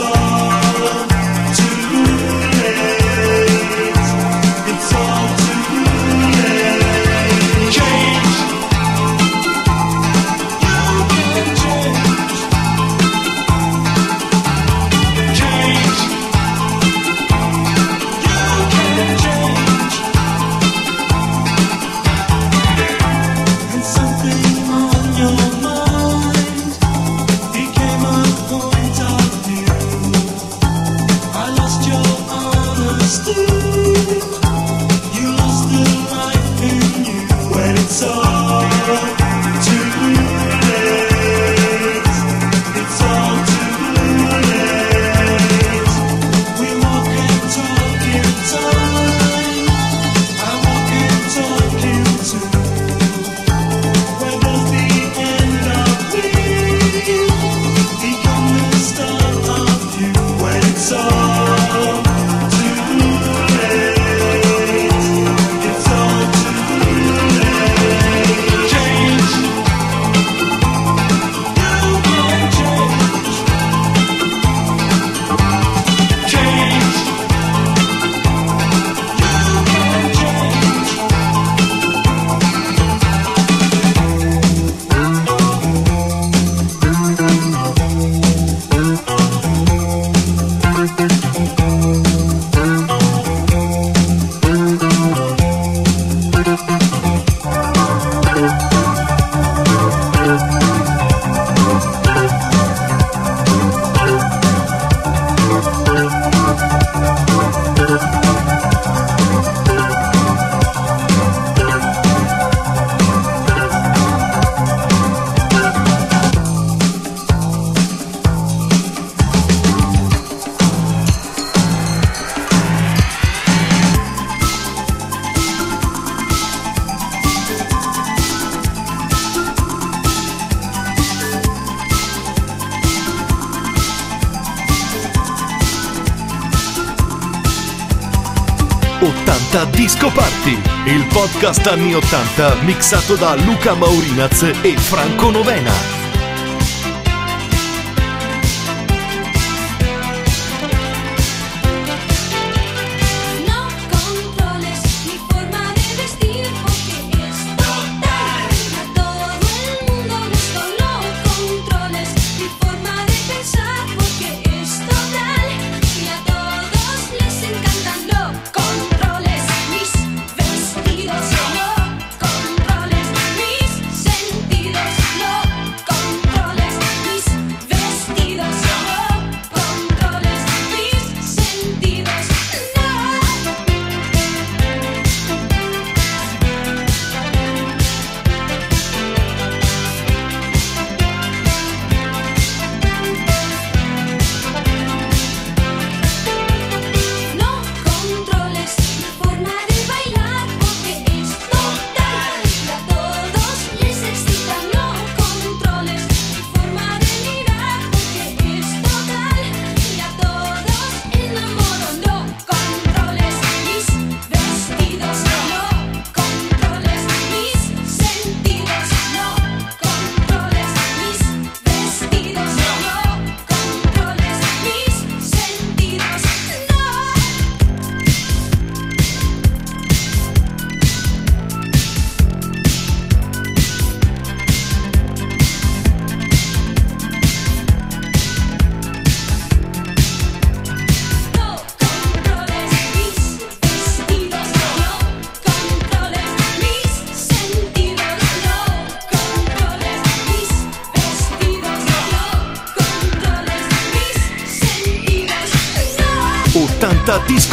song. Disco Party, il podcast anni 80 mixato da Luca Maurinaz e Franco Novena.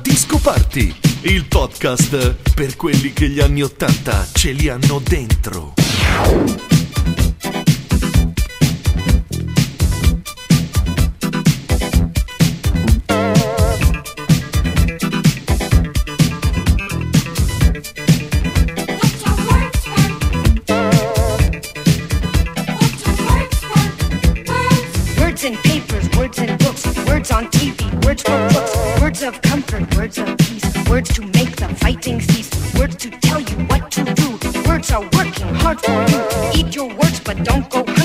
Disco Party, il podcast per quelli che gli anni 80 ce li hanno dentro. words of peace, words to make the fighting cease, words to tell you what to do. Words are working hard for you. Eat your words, but don't go.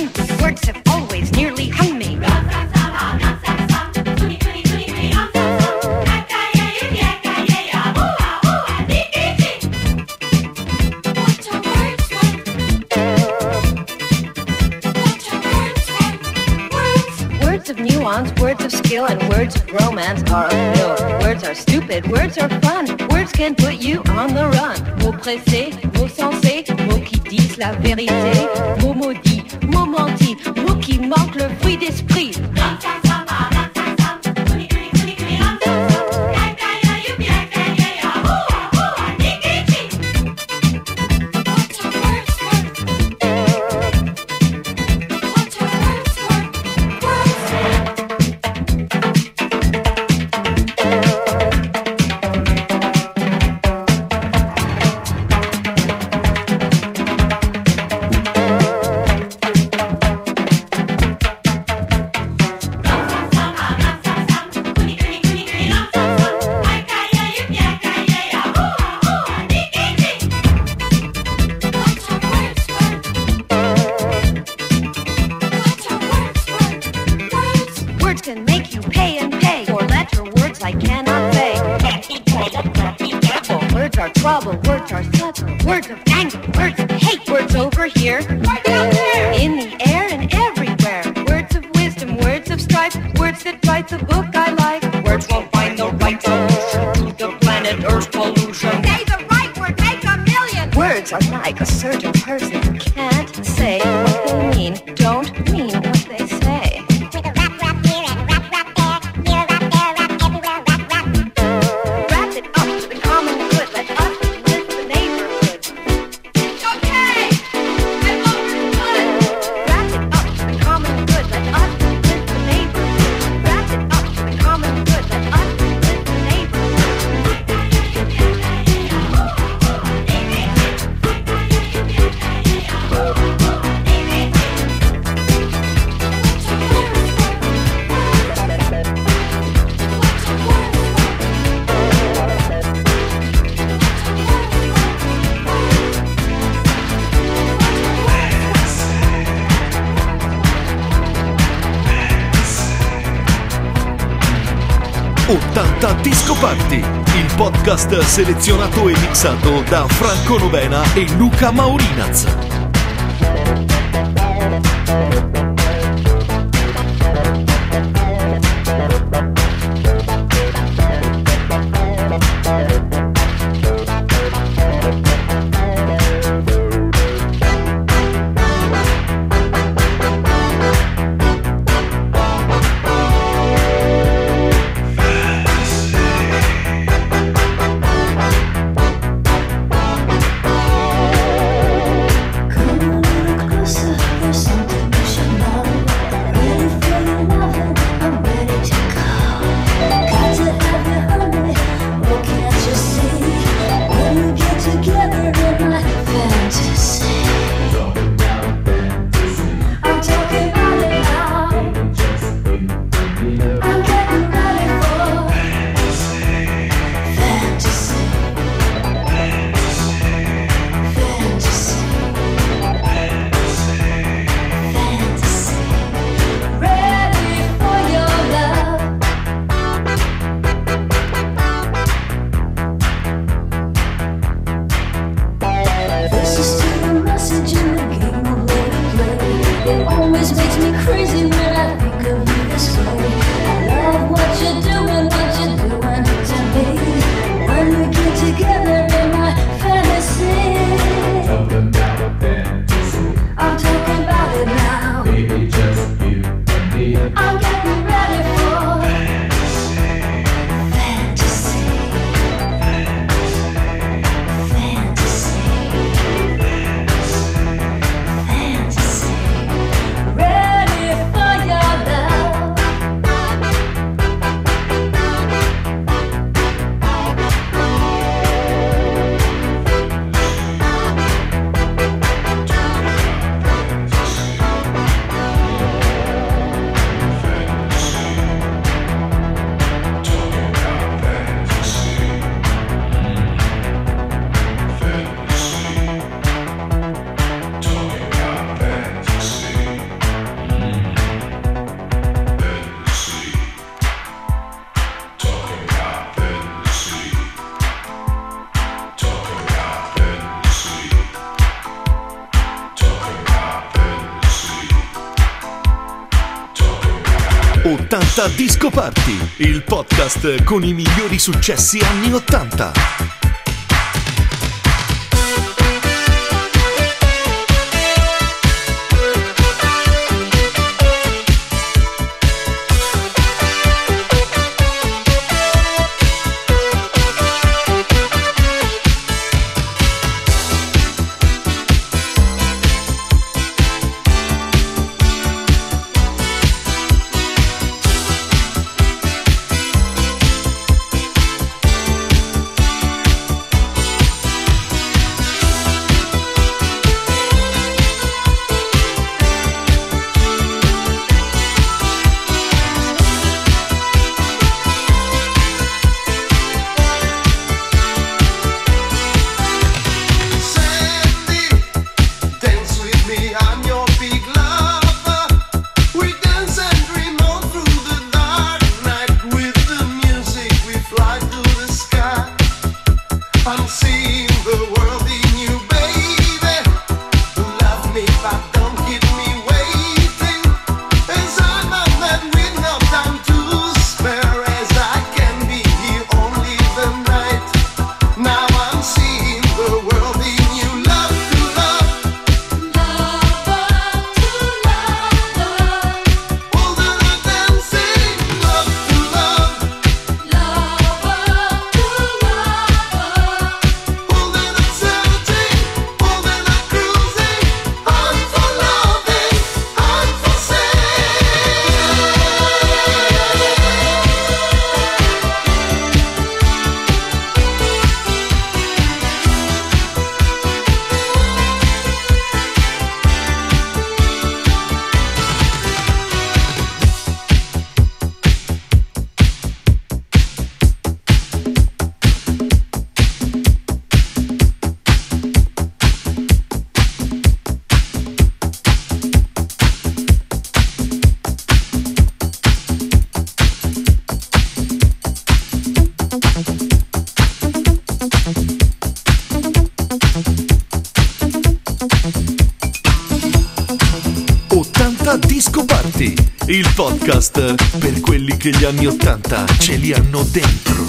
vos sensés, vos qui disent la vérité. certain person can't say what they mean, don't mean what they say. Disco Party, il podcast selezionato e mixato da Franco Novena e Luca Maurinaz. Disco Party, il podcast con i migliori successi anni 80. Disco Party, il podcast per quelli che gli anni Ottanta ce li hanno dentro.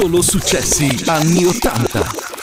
Solo successi anni 80.